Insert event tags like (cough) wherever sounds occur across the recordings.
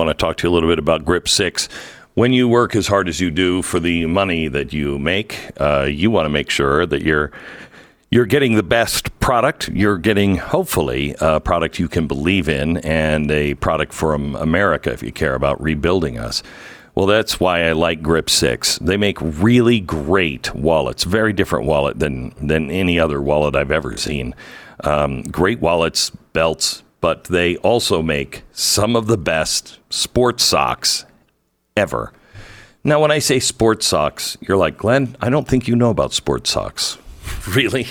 want to talk to you a little bit about Grip 6. When you work as hard as you do for the money that you make, uh, you want to make sure that you're you're getting the best product. You're getting, hopefully, a product you can believe in and a product from America if you care about rebuilding us. Well, that's why I like Grip 6. They make really great wallets, very different wallet than, than any other wallet I've ever seen. Um, great wallets, belts, but they also make some of the best sports socks ever. Now, when I say sports socks, you're like, Glenn, I don't think you know about sports socks. (laughs) really?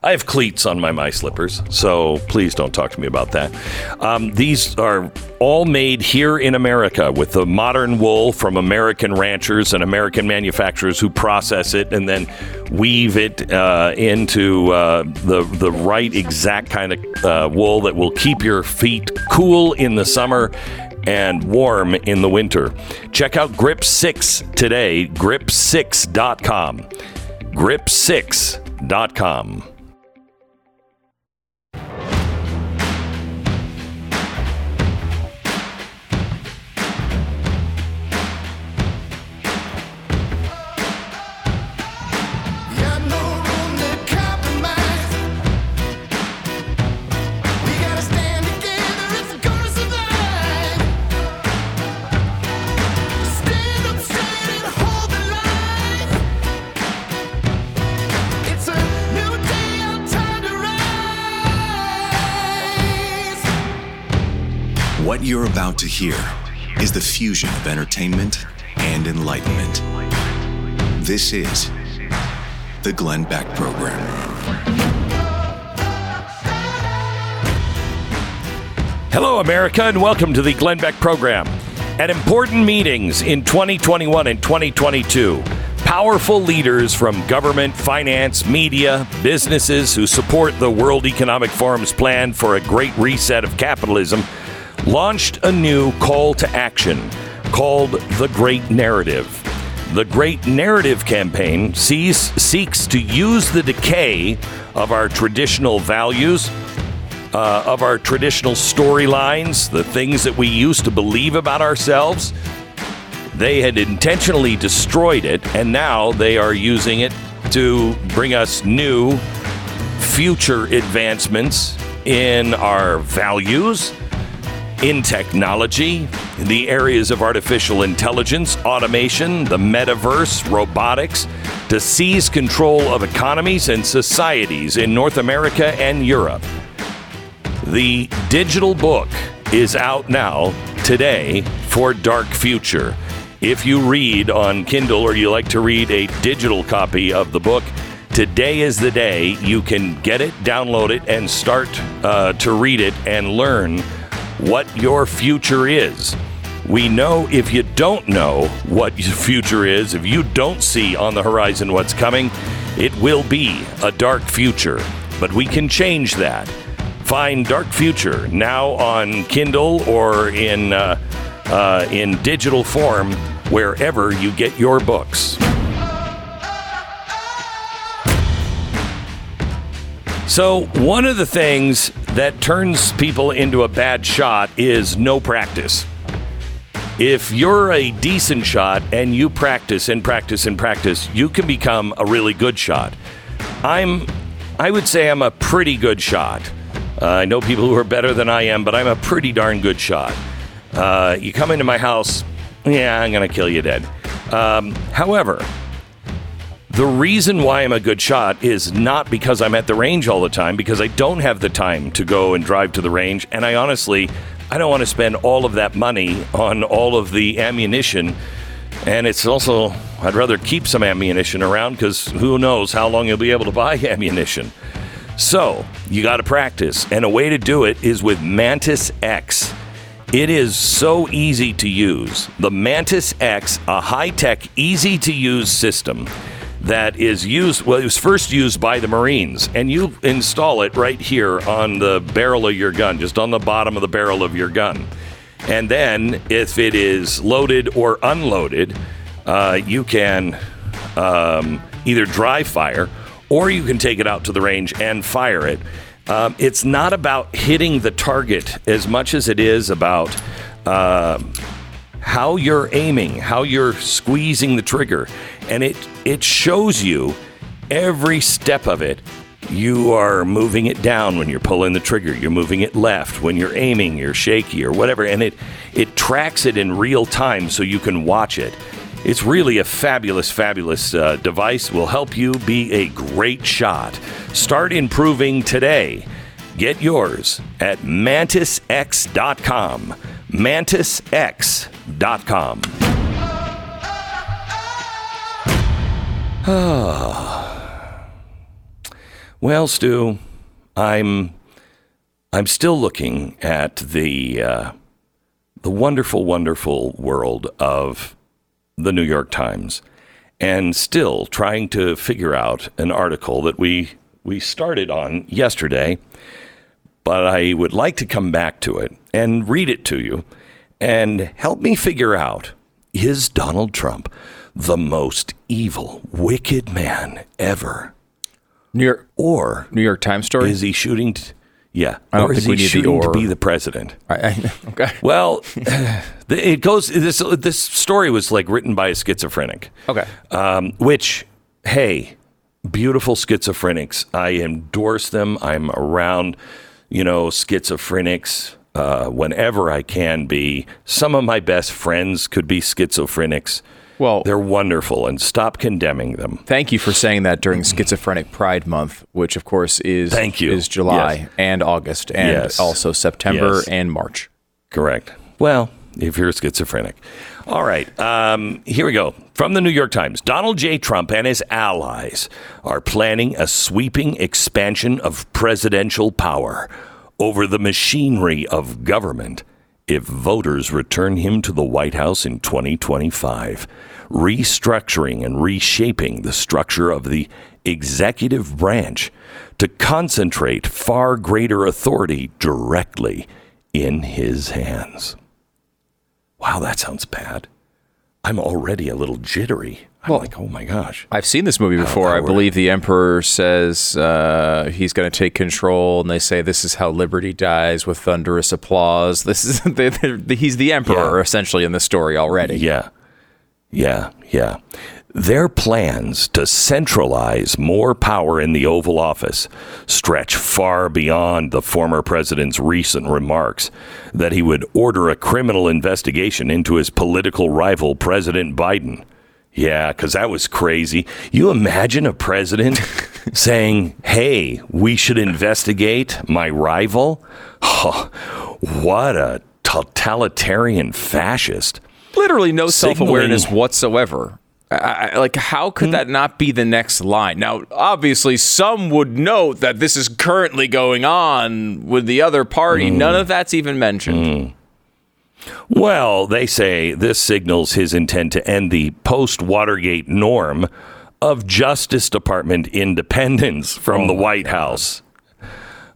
I have cleats on my my slippers, so please don't talk to me about that. Um, these are all made here in America with the merino wool from American ranchers and American manufacturers who process it and then weave it uh, into uh, the the right exact kind of uh, wool that will keep your feet cool in the summer and warm in the winter. Check out Grip 6 today, grip6.com. Grip6.com. about to hear is the fusion of entertainment and enlightenment. This is the Glenn Beck Program. Hello, America, and welcome to the Glenn Beck Program. At important meetings in 2021 and 2022, powerful leaders from government, finance, media, businesses who support the World Economic Forum's plan for a great reset of capitalism launched a new call to action called The Great Narrative. The Great Narrative campaign sees, seeks to use the decay of our traditional values, uh, of our traditional storylines, the things that we used to believe about ourselves. They had intentionally destroyed it, and now they are using it to bring us new future advancements in our values in technology, in the areas of artificial intelligence, automation, the metaverse, robotics, to seize control of economies and societies in North America and Europe. The digital book is out now today for Dark Future. If you read on Kindle or you like to read a digital copy of the book, today is the day you can get it, download it, and start uh, to read it and learn what your future is. We know if you don't know what your future is, if you don't see on the horizon what's coming, it will be a dark future. But we can change that. Find Dark Future now on Kindle or in uh, uh, in digital form wherever you get your books. So, one of the things that turns people into a bad shot is no practice. If you're a decent shot and you practice and practice and practice, you can become a really good shot. I'm, I would say I'm a pretty good shot. Uh, I know people who are better than I am, but I'm a pretty darn good shot. Uh, you come into my house, yeah, I'm going to kill you dead. Um, however, the reason why I'm a good shot is not because I'm at the range all the time, because I don't have the time to go and drive to the range. And I honestly, I don't want to spend all of that money on all of the ammunition. And it's also, I'd rather keep some ammunition around because who knows how long you'll be able to buy (laughs) ammunition. So you got to practice. And a way to do it is with Mantis X. It is so easy to use. The Mantis X, a high tech, easy to use system that is used. Well, it was first used by the Marines, and you install it right here on the barrel of your gun, just on the bottom of the barrel of your gun. And then, if it is loaded or unloaded, uh, you can um, either dry fire or you can take it out to the range and fire it. Um, it's not about hitting the target as much as it is about uh, how you're aiming, how you're squeezing the trigger, and it it shows you every step of it. You are moving it down when you're pulling the trigger. You're moving it left when you're aiming. You're shaky or whatever, and it it tracks it in real time so you can watch it. It's really a fabulous, fabulous uh, device. Will help you be a great shot. Start improving today. Get yours at mantisx.com. mantisx.com. Mantisx.com. (sighs) well, Stu, I'm I'm still looking at the uh, the wonderful, wonderful world of the New York Times, and still trying to figure out an article that we we started on yesterday but I would like to come back to it and read it to you and help me figure out is Donald Trump the most evil, wicked man ever? New York or New York Times story. Is he shooting? T- yeah, I don't or is think we he need the shooting to be the president? I, I, (laughs) okay. Well, (sighs) it goes. This this story was like written by a schizophrenic. Okay. Um, which, hey, beautiful schizophrenics. I endorse them. I'm around, you know, schizophrenics uh, whenever I can be. Some of my best friends could be schizophrenics. Well, They're wonderful, and stop condemning them. thank you for saying that during Schizophrenic Pride Month, which of course is Thank you. is July Yes. and August and Yes. also September Yes. and March. Correct. Well, if you're schizophrenic. All right. Um, here we go. From the New York Times Donald J. Trump and his allies are planning a sweeping expansion of presidential power over the machinery of government if voters return him to the White House in 2025, restructuring and reshaping the structure of the executive branch to concentrate far greater authority directly in his hands. Wow, that sounds bad. I'm already a little jittery. I'm Well- like, oh my gosh. I've seen this movie before. I believe the emperor says uh, he's going to take control, and they say this is how liberty dies with thunderous applause. (laughs) This is they they he's the emperor Yeah. essentially in the story already. Yeah. Yeah. Yeah. Their plans to centralize more power in the Oval Office stretch far beyond the former president's recent remarks that he would order a criminal investigation into his political rival, President Biden. Yeah, because that was crazy. You imagine a president (laughs) saying, hey, we should investigate my rival? Oh, what a totalitarian fascist. Literally no self awareness whatsoever. I, like, how Hmm? could that not be the next line? Now, obviously, some would note that this is currently going on with the other party. Hmm. None of that's even mentioned. Well, they say this signals his intent to end the post Watergate norm of Justice Department independence from the White House.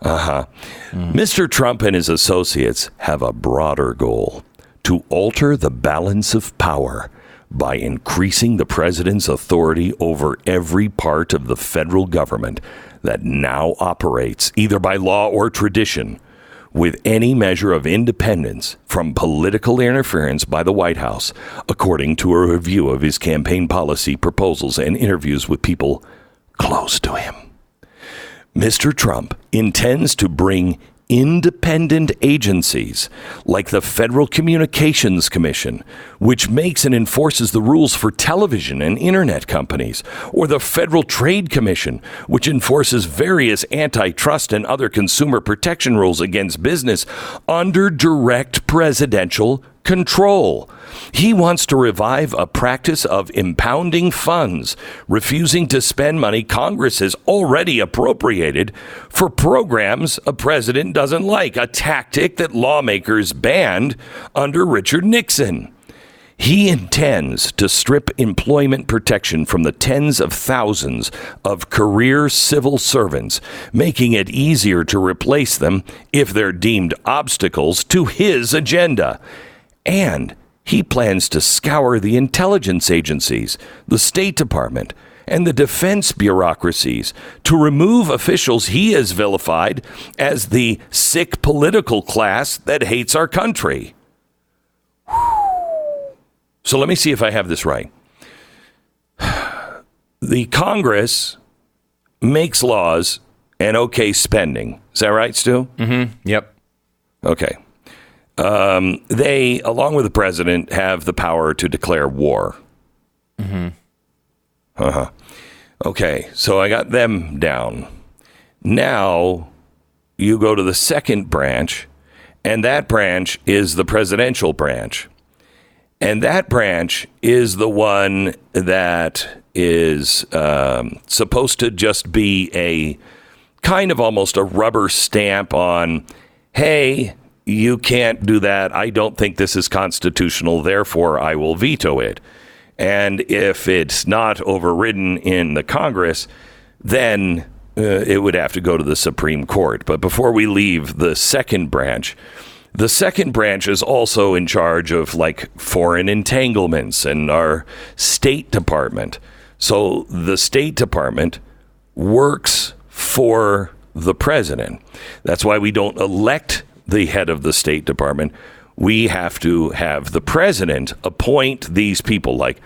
Uh huh. Mr. Trump and his associates have a broader goal to alter the balance of power by increasing the president's authority over every part of the federal government that now operates either by law or tradition with any measure of independence from political interference by the White House, according to a review of his campaign policy proposals and interviews with people close to him. Mr. Trump intends to bring independent agencies like the Federal Communications Commission, which makes and enforces the rules for television and internet companies, or the Federal Trade Commission, which enforces various antitrust and other consumer protection rules against business under direct presidential control. He wants to revive a practice of impounding funds, refusing to spend money Congress has already appropriated for programs a president doesn't like, a tactic that lawmakers banned under Richard Nixon. He intends to strip employment protection from the tens of thousands of career civil servants, making it easier to replace them if they're deemed obstacles to his agenda. And he plans to scour the intelligence agencies, the State Department, and the defense bureaucracies to remove officials he has vilified as the sick political class that hates our country. So let me see if I have this right. (sighs) The Congress makes laws and okay spending. Is that right, Stu? Mm-hmm. Yep. Okay. Um, they, along with the president, have the power to declare war. Mm-hmm. Uh huh. Okay, so I got them down. Now you go to the second branch, and that branch is the presidential branch. And that branch is the one that is um, supposed to just be a kind of almost a rubber stamp on, hey, you can't do that. I don't think this is constitutional. Therefore, I will veto it. And if it's not overridden in the Congress, then uh, it would have to go to the Supreme Court. But before we leave the second branch, the second branch is also in charge of like foreign entanglements and our State Department. So the State Department works for the president. That's why we don't elect the head of the State Department. We have to have the president appoint these people, like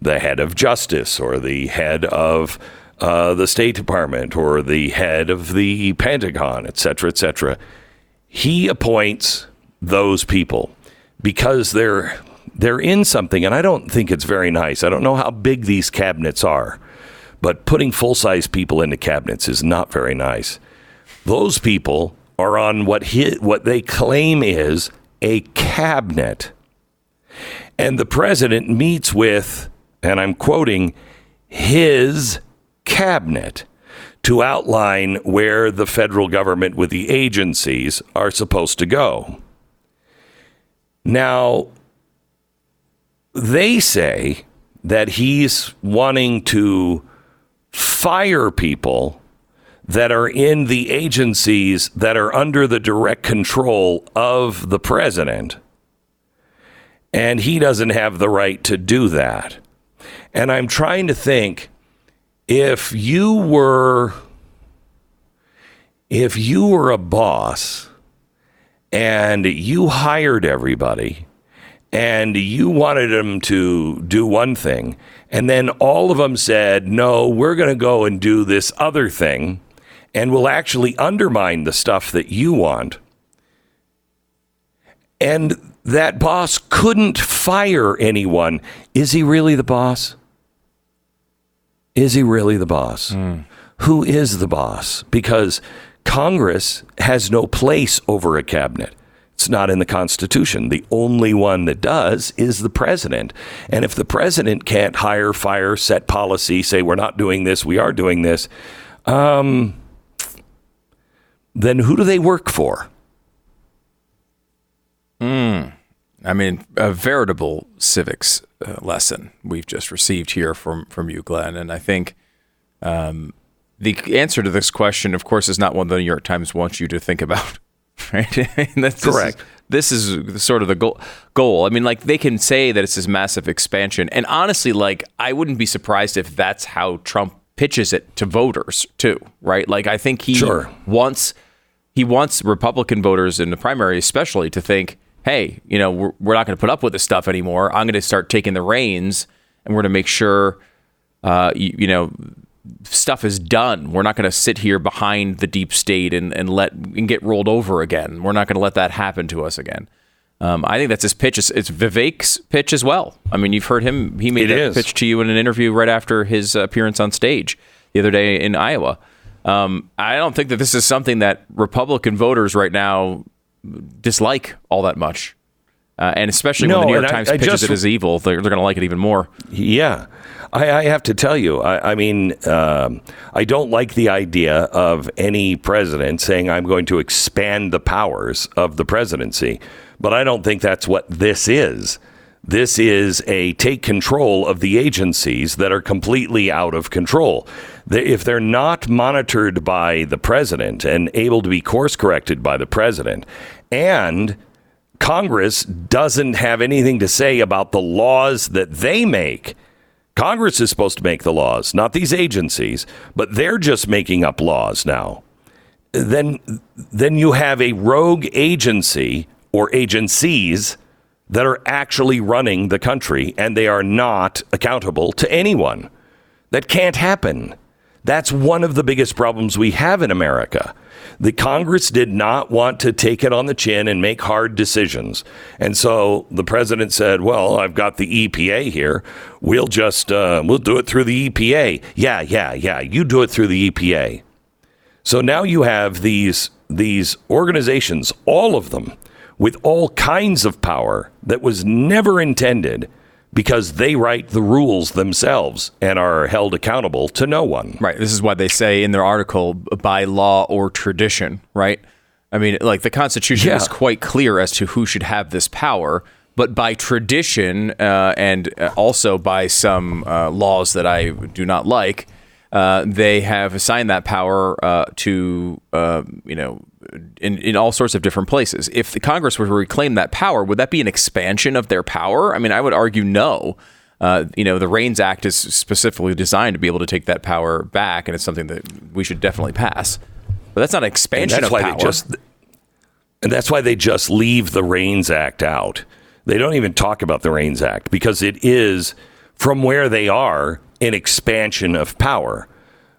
the head of justice or the head of uh, the State Department or the head of the Pentagon, et cetera, et cetera. He appoints those people because they're they're in something, and I don't think it's very nice. I don't know how big these cabinets are, but putting full size people into cabinets is not very nice. Those people are on what he, what they claim is a cabinet, and the president meets with, and I'm quoting, his cabinet to outline where the federal government with the agencies are supposed to go. Now, they say that he's wanting to fire people that are in the agencies that are under the direct control of the president. And he doesn't have the right to do that. And I'm trying to think if you were if you were a boss and you hired everybody and you wanted them to do one thing, and then all of them said, No, we're going to go and do this other thing, and we'll actually undermine the stuff that you want. And that boss couldn't fire anyone. Is he really the boss? Is he really the boss? Who is the boss? Because Congress has no place over a cabinet. It's not in the Constitution. The only one that does is the president. And if the president can't hire, fire, set policy, say we're not doing this, we are doing this, um, then who do they work for? I mean, a veritable civics uh, lesson we've just received here from from you, Glenn. And I think um, the answer to this question, of course, is not one the New York Times wants you to think about. (laughs) Right? (laughs) That's Correct. This is, this is sort of the goal. Goal. I mean, like they can say that it's this massive expansion, and honestly, like I wouldn't be surprised if that's how Trump pitches it to voters too. Right? Like I think he Sure. wants he wants Republican voters in the primary, especially, to think, hey, you know, we're, we're not going to put up with this stuff anymore. I'm going to start taking the reins, and we're going to make sure, uh, you, you know, stuff is done. We're not going to sit here behind the deep state and, and let and get rolled over again. We're not going to let that happen to us again. Um, I think that's his pitch. It's, it's Vivek's pitch as well. I mean, you've heard him. He made It that is. pitch to you in an interview right after his appearance on stage the other day in Iowa. Um, I don't think that this is something that Republican voters right now dislike all that much. Uh, and especially No, when the New York and I- Times I pitches just- it as evil, they're, they're going to like it even more. Yeah. I, I have to tell you, I, I mean, um, I don't like the idea of any president saying, I'm going to expand the powers of the presidency. But I don't think that's what this is. This is a take control of the agencies that are completely out of control. If they're not monitored by the president and able to be course corrected by the president, and Congress doesn't have anything to say about the laws that they make. Congress is supposed to make the laws, not these agencies, but they're just making up laws now. Then then you have a rogue agency or agencies that are actually running the country and they are not accountable to anyone. That can't happen. That's one of the biggest problems we have in America. The Congress did not want to take it on the chin and make hard decisions. And so the president said, Well, I've got the EPA here. We'll just, uh, we'll do it through the EPA. Yeah, yeah, yeah. You do it through the EPA. So now you have these, these organizations, all of them, with all kinds of power that was never intended because they write the rules themselves and are held accountable to no one. Right. This is why they say in their article by law or tradition, right? I mean, like the Constitution Yeah. is quite clear as to who should have this power, but by tradition uh, and uh, also by some uh, laws that I do not like, uh, they have assigned that power uh, to, uh, you know, in, in all sorts of different places. If the Congress were to reclaim that power, would that be an expansion of their power? I mean, I would argue no. Uh, you know, the REINS Act is specifically designed to be able to take that power back, and it's something that we should definitely pass. But that's not an And expansion that's of why power. they just and that's why they just leave the REINS Act out. They don't even talk about the REINS Act because it is from where they are an expansion of power.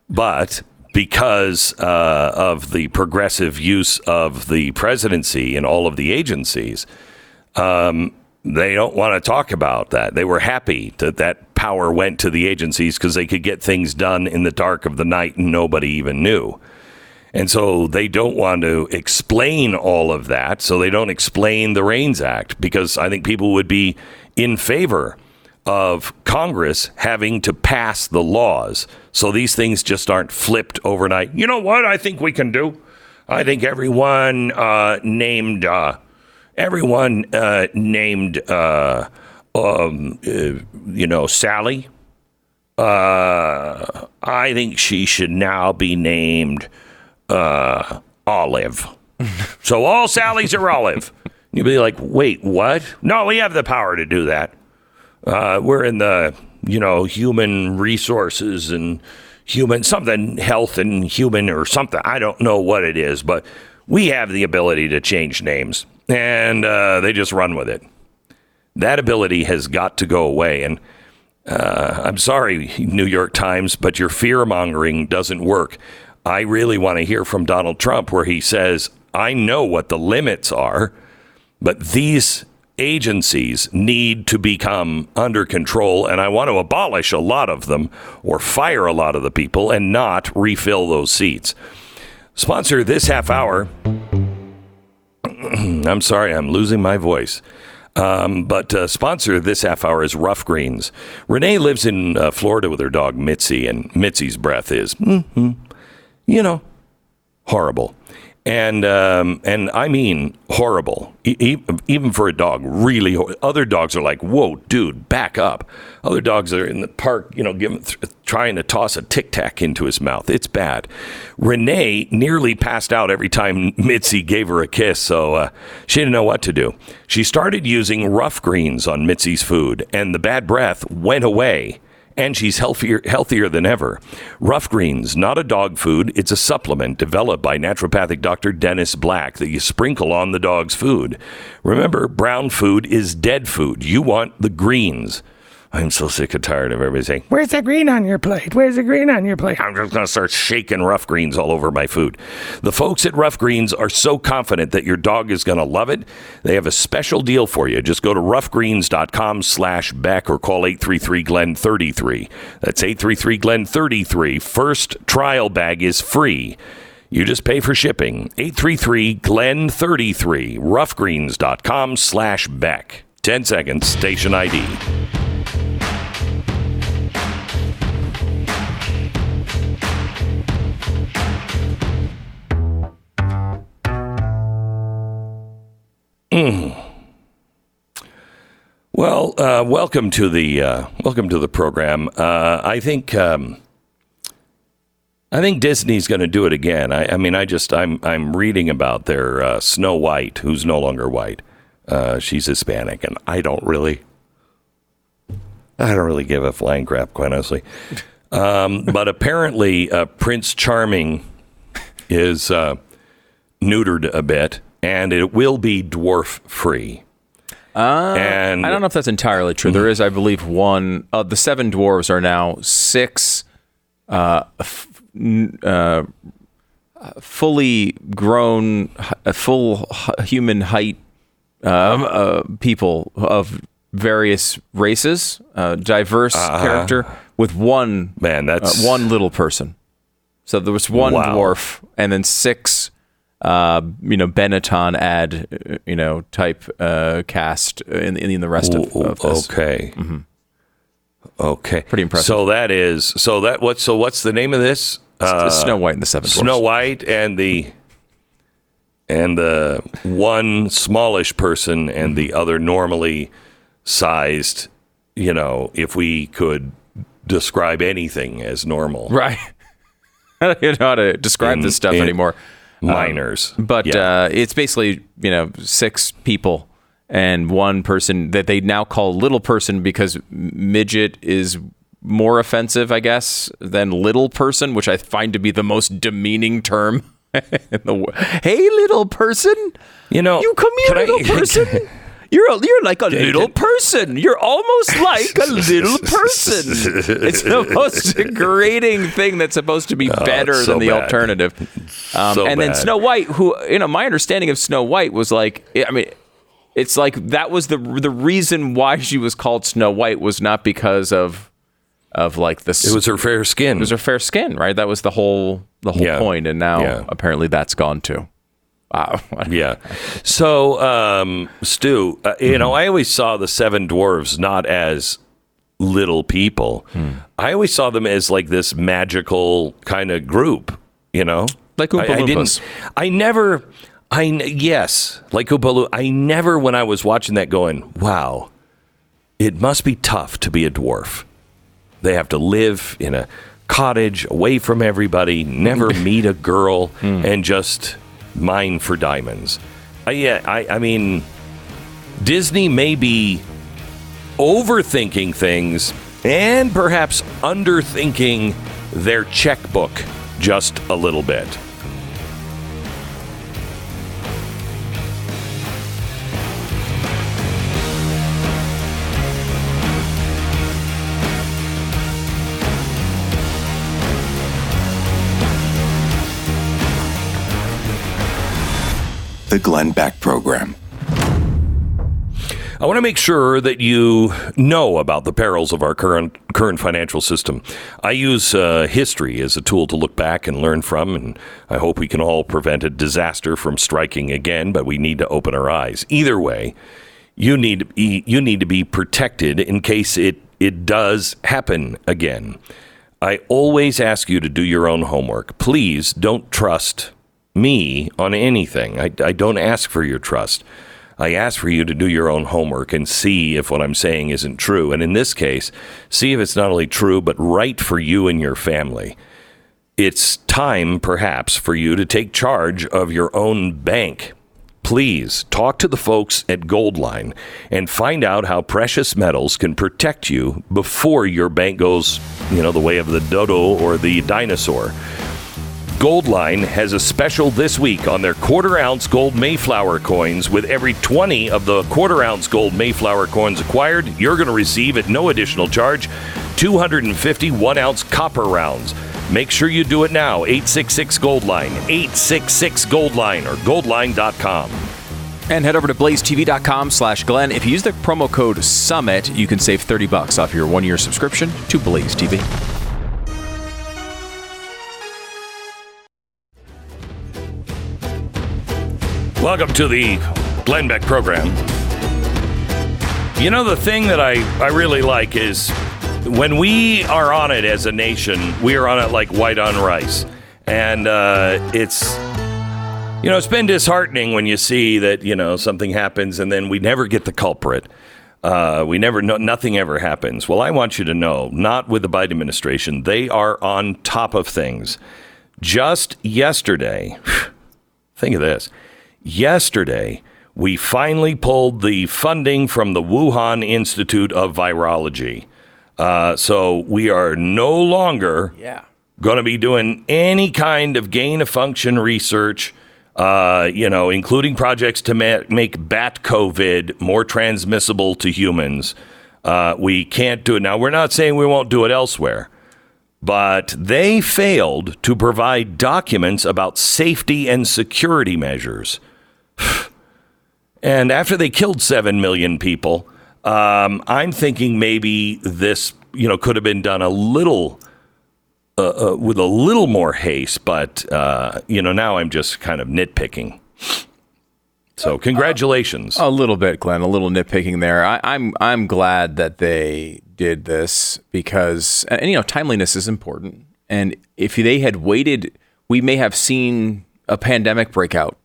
But because uh, of the progressive use of the presidency and all of the agencies, um, they don't want to talk about that. They were happy that that power went to the agencies because they could get things done in the dark of the night and nobody even knew. And so they don't want to explain all of that. So they don't explain the REINS Act because I think people would be in favor of Congress having to pass the laws. So these things just aren't flipped overnight. You know what I think we can do? I think everyone uh, named uh, everyone uh, named uh, um, uh, you know Sally. Uh, I think she should now be named Olive. (laughs) so all Sallys are Olive. You'd be like, wait, what? No, we have the power to do that. Uh, we're in the, you know, human resources and human something, health and human or something. I don't know what it is, but we have the ability to change names, and uh, they just run with it. That ability has got to go away, and uh, I'm sorry, New York Times, but your fear mongering doesn't work. I really want to hear from Donald Trump where he says, I know what the limits are, but these agencies need to become under control, and I want to abolish a lot of them or fire a lot of the people and not refill those seats. Sponsor this half hour. (clears throat) I'm sorry, I'm losing my voice. Um, but uh, sponsor this half hour is Rough Greens. Renee lives in uh, Florida with her dog Mitzi, and Mitzi's breath is, mm you know, horrible. And um, and I mean horrible, e- even for a dog. Really, hor- other dogs are like, "Whoa, dude, back up." Other dogs are in the park, you know, giving, th- trying to toss a tic tac into his mouth. It's bad. Renee nearly passed out every time Mitzi gave her a kiss, so uh, she didn't know what to do. She started using rough greens on Mitzi's food, and the bad breath went away and she's healthier healthier than ever. Rough Greens, not a dog food, it's a supplement developed by naturopathic Dr. Dennis Black that you sprinkle on the dog's food. Remember, brown food is dead food. You want the greens. I'm so sick and tired of everybody saying, Where's the green on your plate? Where's the green on your plate? I'm just going to start shaking rough greens all over my food. The folks at Rough Greens are so confident that your dog is going to love it. They have a special deal for you. Just go to roughgreens.com slash Beck or call 833 Glen 33. That's 833 Glen 33. First trial bag is free. You just pay for shipping. 833 Glen 33. Roughgreens.com slash Beck. 10 seconds, station ID. Uh, welcome to the uh, welcome to the program. Uh, I think um, I think Disney's going to do it again. I, I mean, I just I'm I'm reading about their uh, Snow White, who's no longer white. Uh, she's Hispanic, and I don't really I don't really give a flying crap, quite honestly. Um, (laughs) but apparently, uh, Prince Charming is neutered a bit, and it will be dwarf free. And I don't know if that's entirely true. There is, I believe, one. Uh, the seven dwarves are now six uh, f- n- uh, fully grown, full h- human height um, uh, people of various races, uh, diverse character, with one Man, uh, that's one little person. So there was one Wow. dwarf, and then six, uh, you know, Benetton ad, you know, type uh, cast in, in the rest of, of this. okay. Okay, Pretty impressive. So that is so that what so what's the name of this? Uh, Snow White and the Seven Dwarfs. Snow White and the and the one smallish person and the other normally sized. You know, if we could describe anything as normal, Right. (laughs) I don't know how to describe In- this stuff in- anymore. Minors. But Yeah. uh, it's basically, you know, six people and one person that they now call little person because midget is more offensive, I guess, than little person, which I find to be the most demeaning term. (laughs) in the wo- hey, little person, you know, you come here, can little (laughs) person. (laughs) You're a, you're like a little person. You're almost (laughs) like a little person. It's the (laughs) most degrading thing that's supposed to be better Oh, so than the bad. alternative. Um, So and then. Snow White, who you know, my understanding of Snow White was like, I mean, it's like that was the the reason why she was called Snow White was not because of of like the it was her fair skin. it was her fair skin, right? That was the whole the whole Yeah. point, and now Yeah. apparently that's gone too. Wow. (laughs) Yeah. So, um, Stu, uh, you know, I always saw the seven dwarves not as little people. I always saw them as like this magical kind of group, you know? Like I, Oompa I Loompas. didn't, I never, I, yes, like Oompa I never, when I was watching that going, wow, it must be tough to be a dwarf. They have to live in a cottage away from everybody, never (laughs) meet a girl, and just mine for diamonds. I, yeah, I, I mean, Disney may be overthinking things and perhaps underthinking their checkbook just a little bit. The Glenn Beck Program. I want to make sure that you know about the perils of our current current financial system. I use uh, history as a tool to look back and learn from, and I hope we can all prevent a disaster from striking again. But we need to open our eyes. Either way, you need to be, you need to be protected in case it it does happen again. I always ask you to do your own homework. Please don't trust me on anything. I, I don't ask for your trust. I ask for you to do your own homework and see if what I'm saying isn't true. And in this case, see if it's not only true, but right for you and your family. It's time, perhaps, for you to take charge of your own bank. Please talk to the folks at Goldline and find out how precious metals can protect you before your bank goes, you know, the way of the dodo or the dinosaur. Goldline has a special this week on their quarter ounce gold Mayflower coins. With every 20 of the quarter ounce gold Mayflower coins acquired, you're going to receive at no additional charge 250 one ounce copper rounds. Make sure you do it now. 866 Goldline, 866 Goldline, or goldline.com. And head over to blazetv.com slash Glenn. If you use the promo code SUMMIT, you can save 30 bucks off your one-year subscription to Blaze TV. Welcome to the Glenn Beck program. You know, the thing that I, I really like is when we are on it as a nation, we are on it like white on rice. And uh, it's, you know, it's been disheartening when you see that, you know, something happens and then we never get the culprit. Uh, we never know, nothing ever happens. Well, I want you to know, not with the Biden administration, they are on top of things. Just yesterday, think of this. Yesterday, we finally pulled the funding from the Wuhan Institute of Virology. Uh, so we are no longer Yeah. going to be doing any kind of gain of function research uh, you know, including projects to ma- make bat COVID more transmissible to humans. Uh, we can't do it. Now, we're not saying we won't do it elsewhere, but they failed to provide documents about safety and security measures. And after they killed 7 million people, um, I'm thinking maybe this, you know, could have been done a little uh, uh, with a little more haste, but uh, you know, now I'm just kind of nitpicking. So, congratulations. A little bit, Glenn. A little nitpicking there. I, I'm I'm glad that they did this because, and you know, timeliness is important. And if they had waited, we may have seen a pandemic breakout.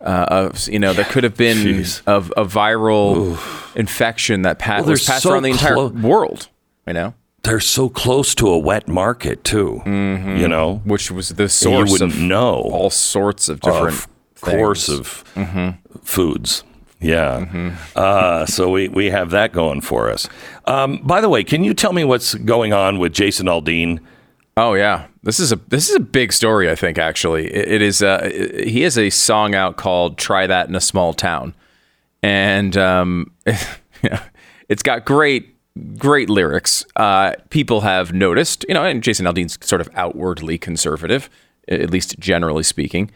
Uh, of you know, that could have been of a viral infection that pa- Well, was passed so around the entire clo- world. You know, They're so close to a wet market too. You know, which was the source you wouldn't of know. all sorts of different of course things. Mm-hmm. of foods. Yeah. Uh, so we, we have that going for us. Um, by the way, can you tell me what's going on with Jason Aldean? Oh yeah, this is a this is a big story. I think actually, it, it is. Uh, it- he has a song out called "Try That in a Small Town," and um, (laughs) it's got great great lyrics. Uh, people have noticed, you know, and Jason Aldean's sort of outwardly conservative, at least generally speaking.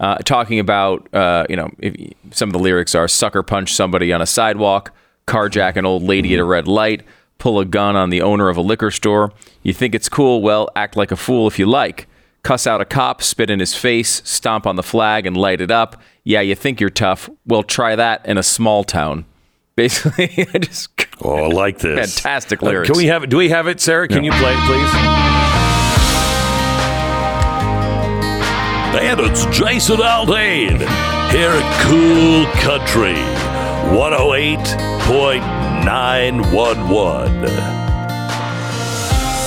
Uh, talking about, uh, you know, if, some of the lyrics are sucker punch somebody on a sidewalk, carjack an old lady at a red light, pull a gun on the owner of a liquor store. You think it's cool? Well, act like a fool if you like. Cuss out a cop, spit in his face, stomp on the flag, and light it up. Yeah, you think you're tough? Well, try that in a small town. (laughs) Basically, I just Oh, I like this. Fantastic Uh, lyrics. can we have it? Do we have it, Sarah? Can you play it, please? And it's Jason Aldean here at Cool Country 108.911.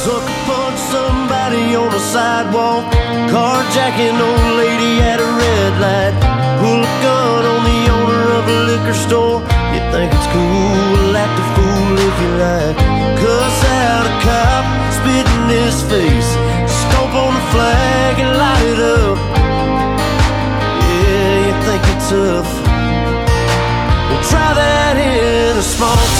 Sucker punch somebody on the sidewalk. Carjacking old lady at a red light. Pull a gun on the owner of a liquor store. You think it's cool, act a fool if you like. Cuss out a cop, spit in his face. Stomp on the flag and light it up. Yeah, you think you're tough. Well, try that in a small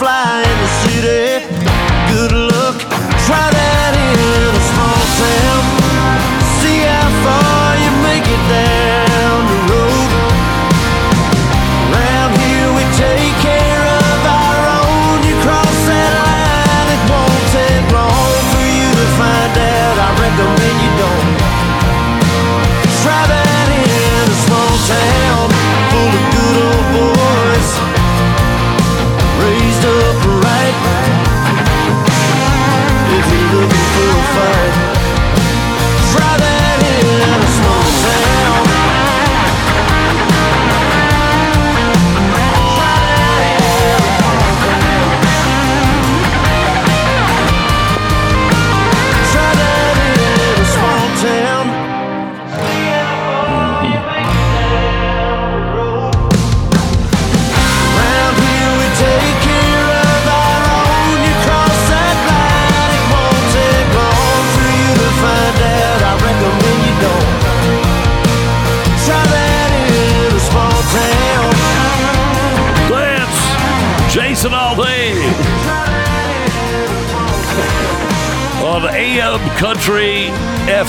fly in the city.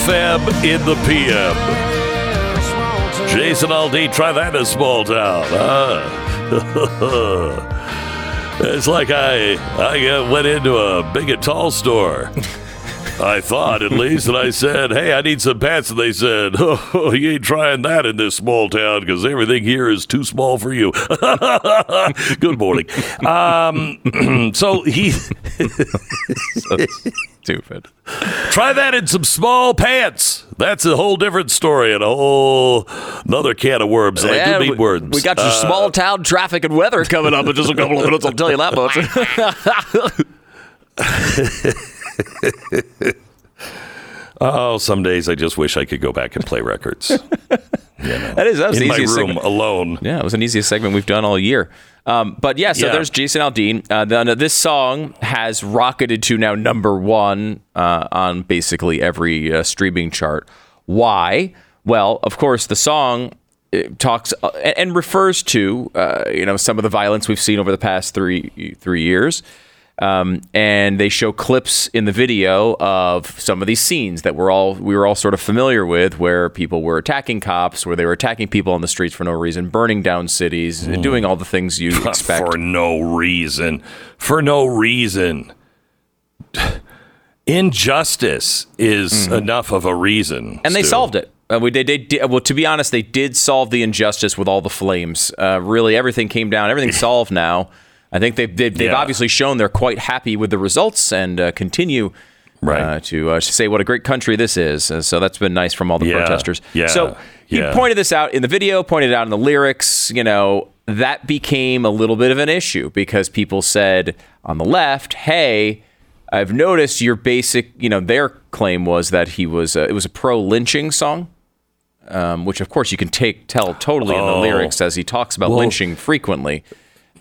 FM in the PM. Jason Aldean, try that in a small town. Huh? (laughs) it's like I I uh, went into a big and tall store. I thought at least, and I said, "Hey, I need some pants," and they said, (laughs) "Oh, you ain't trying that in this small town because everything here is too small for you." (laughs) Good morning. Um, (clears throat) so he Stupid. Try that in some small pants. That's a whole different story and a whole another can of worms. And I do mean we, words. we got your Uh, small town traffic and weather coming up in just a couple of minutes. I'll tell you that much. (laughs) Oh, some days I just wish I could go back and play records. (laughs) that is that was in the my room segment. alone. Yeah, it was an easiest segment we've done all year. Um, but yeah, so Yeah. there's Jason Aldean. Uh, then uh, this song has rocketed to now number one uh, on basically every uh, streaming chart. Why? Well, of course, the song uh, talks uh, and, and refers to uh, you know some of the violence we've seen over the past three three years. Um, and they show clips in the video of some of these scenes that we're all we were all sort of familiar with, where people were attacking cops, where they were attacking people on the streets for no reason, burning down cities, doing all the things you (laughs) expect. For no reason. For no reason. (sighs) Injustice is enough of a reason. And they Stu. solved it. Uh, we, they, they did, well, to be honest, they did solve the injustice with all the flames. Uh, really, everything came down. Everything's (clears throat) solved now. I think they've they've, they've Yeah. obviously shown they're quite happy with the results and uh, continue Right. uh, to uh, say what a great country this is. Uh, so that's been nice from all the Yeah. protesters. Yeah. So he Yeah. pointed this out in the video, pointed it out in the lyrics. You know that became a little bit of an issue because people said on the left, "Hey." I've noticed your basic, you know, their claim was that he was, uh, it was a pro lynching song, um, which of course you can take tell totally in the Oh. lyrics as he talks about Well- lynching frequently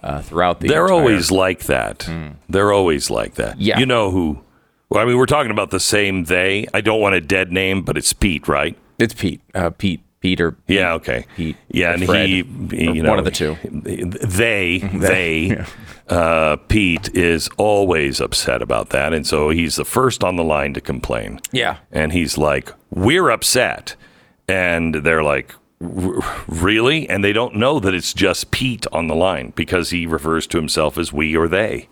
uh, throughout the. They're entire- always like that. They're always like that. Yeah. You know who? Well, I mean, we're talking about the same they. I don't want a dead name, but it's Pete, right? It's Pete, uh, Pete, Peter. Yeah. Okay. Pete Yeah, and Fred, he, you know, one of the two. They, (laughs) they, uh, Pete is always upset about that, and so he's the first on the line to complain. Yeah. and he's like, "We're upset," and they're like. "R- Really? And they don't know that it's just Pete on the line because he refers to himself as we or they.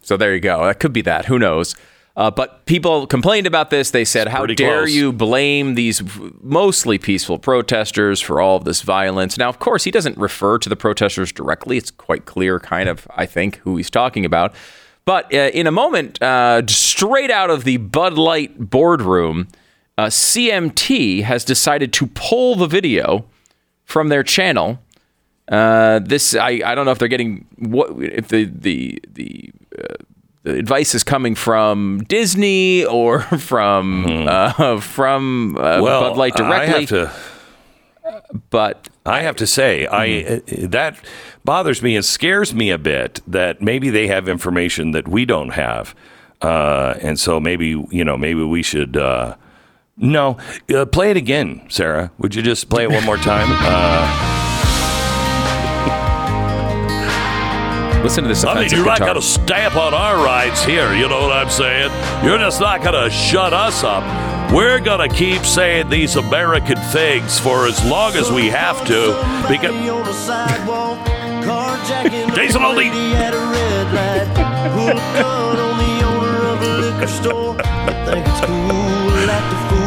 So there you go. That could be that. Who knows? Uh, but people complained about this. They said, "How dare close. you blame these mostly peaceful protesters for all of this violence?" Now, of course, he doesn't refer to the protesters directly. It's quite clear, kind of, I think, who he's talking about. But uh, in a moment, uh, straight out of the Bud Light boardroom, uh, CMT has decided to pull the video from their channel. Uh, this I, I don't know if they're getting what if the the the, uh, the advice is coming from Disney or (laughs) from uh, from uh, Well, Bud Light I directly. have to. but I have to say, I uh, that bothers me and scares me a bit that maybe they have information that we don't have, uh, and so maybe you know maybe we should. No, uh, play it again, Sarah. Would you just play it one more time? Uh, (laughs) listen to this I mean, you're not going to stamp on our rights here. You know what I'm saying? You're just not going to shut us up. We're going to keep saying these American things for as long as we have to. Because on the (laughs) Jason a Aldean. lady at a red light. Pull a gun on the owner of a liquor store. You think it's cool, act a fool if you like. Cuss at a cop, spit in his face. Stomp on the flag.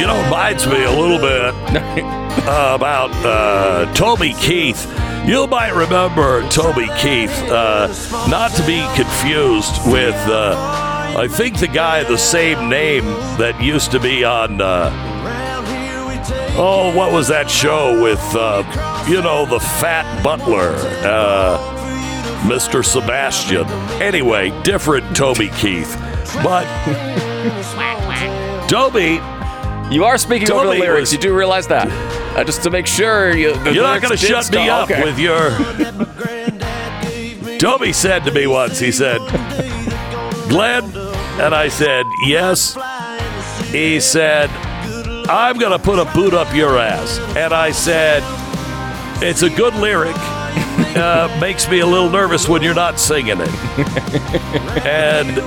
You know, it reminds me a little bit (laughs) uh, about uh, Toby Keith. You might remember Toby Keith, uh, not to be confused with, uh, I think, the guy the same name that used to be on, uh, Around here we take oh, what was that show with, uh, you know, the fat butler, uh, Mr. Sebastian. Anyway, different Toby Keith. But Toby you are speaking over the lyrics. was- you do realize that. Uh, just to make sure you. You're not going to shut me up Okay. with your. granddad gave me Toby said to me once, he said, Glenn, and I said, yes. He said, I'm going to put a boot up your ass. And I said, it's a good lyric. (laughs) Uh, makes me a little nervous when you're not singing it. (laughs) and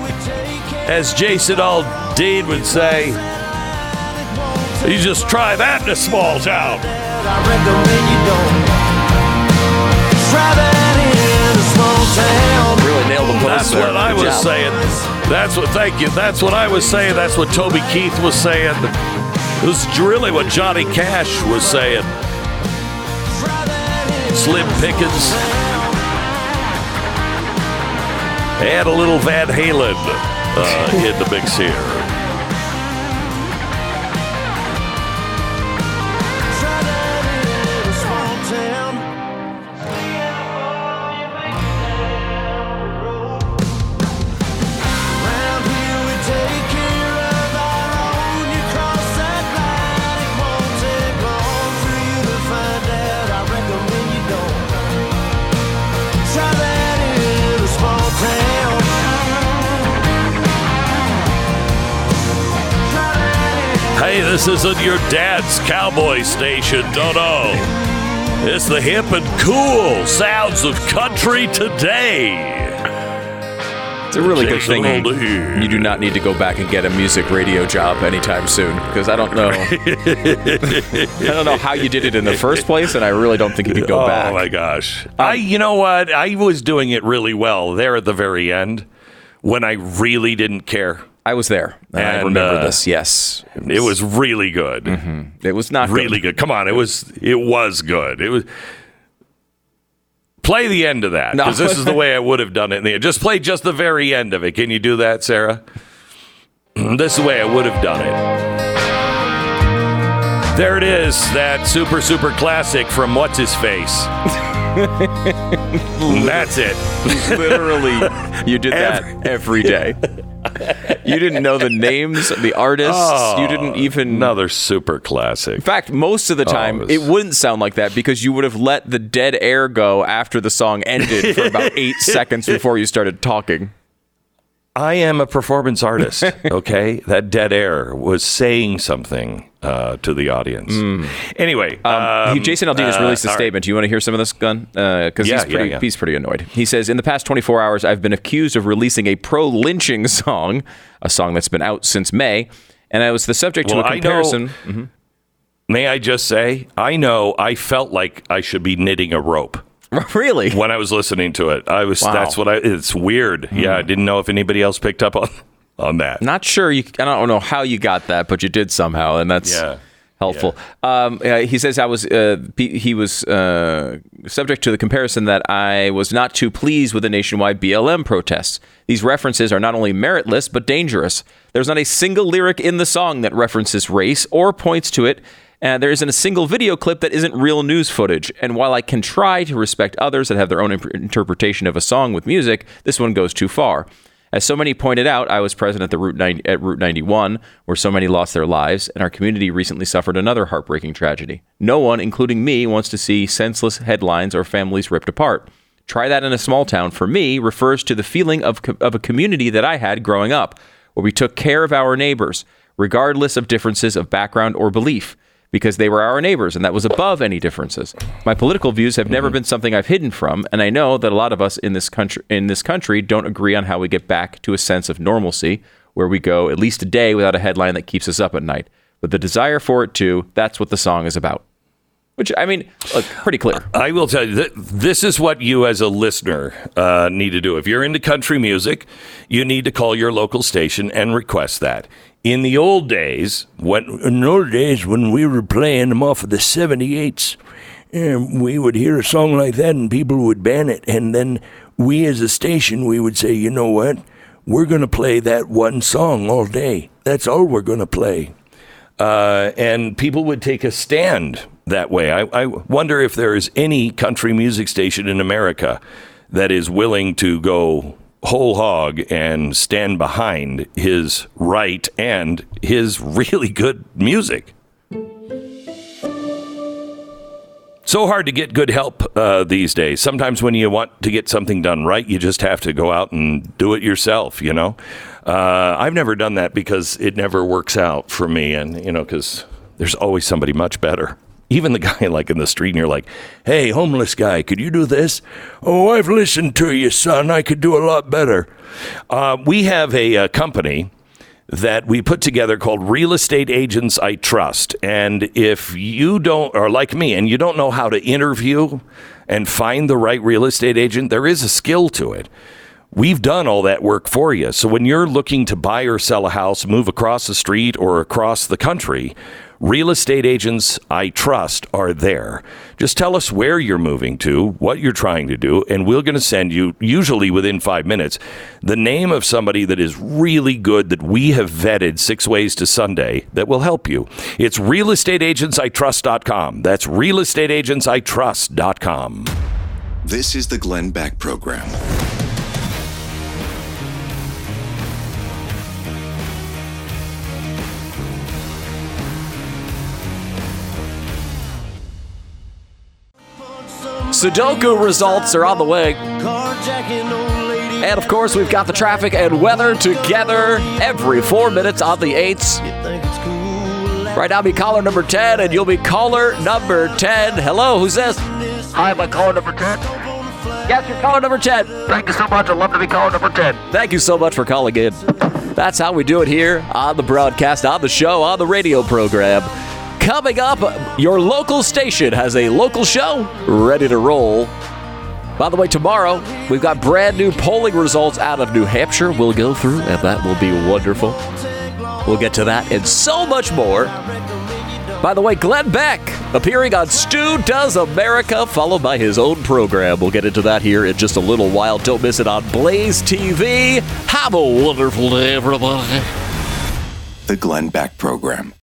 as Jason Aldean would say, you just try that in a small town. I recommend you don't try that in a small town. Really nailed the That's post there. what I was job. saying. That's what. Thank you. That's what I was saying. That's what Toby Keith was saying. It was really what Johnny Cash was saying slim Pickens, Add a little Van Halen uh, in the mix here. This isn't your dad's cowboy station, don't know. It's the hip and cool sounds of country today. It's a really good thing. Aldean. You do not need to go back and get a music radio job anytime soon because I don't know. (laughs) I don't know how you did it in the first place, and I really don't think you could go oh back. Oh my gosh. Um, I you know what? I was doing it really well there at the very end when I really didn't care. I was there. And I remember uh, this. Yes, It was really good. It was not Really good. Come on, it was it was good. It was Play the end of that No. because this is the way I would have done it. In the, just play just the very end of it. Can you do that, Sarah? (clears throat) This is the way I would have done it. There it is, that super super classic from what's his face. (laughs) That's it. Literally, you did (laughs) that every day. (laughs) (laughs) You didn't know the names, the artists. you oh, didn't even. Another super classic. In fact, most of the oh, time, it it, was- wouldn't sound like that because you would have let the dead air go after the song ended for about (laughs) eight seconds before you started talking. I am a performance artist. (laughs) Okay, that dead air was saying something uh, to the audience. Anyway, Um, um, Jason Aldean has uh, released a statement. Do you want to hear some of this, Gun? Because Yeah, he's, pretty, yeah, yeah. he's pretty annoyed. He says, In the past 24 hours, I've been accused of releasing a pro lynching song, a song that's been out since May. And I was the subject Well, to a I know- comparison. May I just say, I know I felt like I should be knitting a rope (laughs) really? when I was listening to it. I was. Wow. That's what I. It's weird. Yeah, I didn't know if anybody else picked up on on that. Not sure. You, I don't know how you got that, but you did somehow, and that's Yeah. helpful. Um, uh, he says I was uh, he he was uh, subject to the comparison that I was not too pleased with the nationwide BLM protests. These references are not only meritless but dangerous. There's not a single lyric in the song that references race or points to it. And there isn't a single video clip that isn't real news footage. And while I can try to respect others that have their own imp- interpretation of a song with music, this one goes too far. As so many pointed out, I was present at the Route 90, at Route 91, where so many lost their lives, and our community recently suffered another heartbreaking tragedy. No one, including me, wants to see senseless headlines or families ripped apart. Try that in a small town, for me, refers to the feeling of, co- of a community that I had growing up, where we took care of our neighbors, regardless of differences of background or belief because they were our neighbors and that was above any differences. My political views have never been something I've hidden from, and I know that a lot of us in this country in this country don't agree on how we get back to a sense of normalcy where we go at least a day without a headline that keeps us up at night. But the desire for it too, that's what the song is about. Which I mean, look, pretty clear. I will tell you that this is what you, as a listener, uh, need to do. If you're into country music, you need to call your local station and request that. In the old days, when in the old days when we were playing them off of the 78s, and we would hear a song like that and people would ban it. And then we as a station, we would say, you know what? We're going to play that one song all day. That's all we're going to play. uh, and people would take a stand that way. I, I wonder if there is any country music station in America that is willing to go whole hog and stand behind his right and his (laughs) really good music. So hard to get good help uh, these days. Sometimes when you want to get something done right, you just have to go out and do it yourself. You know, uh, I've never done that because it never works out for me, and you know, because there's always somebody much better. Even the (laughs) guy like in the street, and you're like, Hey, homeless guy, could you do this? Oh, I've listened to you, son. I could do a lot better. Uh, we have a, uh company that we put together called Real Estate Agents I Trust. And if you don't, or like me, and you don't know how to interview and find the right real estate agent, there is a skill to it. We've done all that work for you. So when you're looking to buy or sell a house, move across the street or across the country, Real estate agents I trust are there. Just tell us where you're moving to, what you're trying to do, and we're going to send you, usually within five minutes, the name of somebody that is really good that we have vetted six ways to Sunday that will help you. It's realestateagentsitrust.com. That's realestateagentsitrust.com. This is the Glenn Beck Program. Sudoku results are on the way. Carjacking old lady. And of course, we've got the traffic and weather together every four minutes on the 8s. You think it's cool. Right now, be caller number 10, and you'll be caller number 10. Hello, who's this? Hi, am I caller number 10? Yes, you're caller number 10. Thank you so much. I'd love to be caller number 10. Thank you so much for calling in. That's how we do it here on the broadcast, on the show, on the radio program. Coming up, your local station has a local show ready to roll. By the way, tomorrow we've got brand new polling results out of New Hampshire. We'll go through, and that will be wonderful. We'll get to that and so much more. By the way, Glenn Beck appearing on Stu Does America, followed by his own program. We'll get into that here in just a little while. Don't miss it on Blaze TV. Have a wonderful day, everybody. The Glenn Beck Program.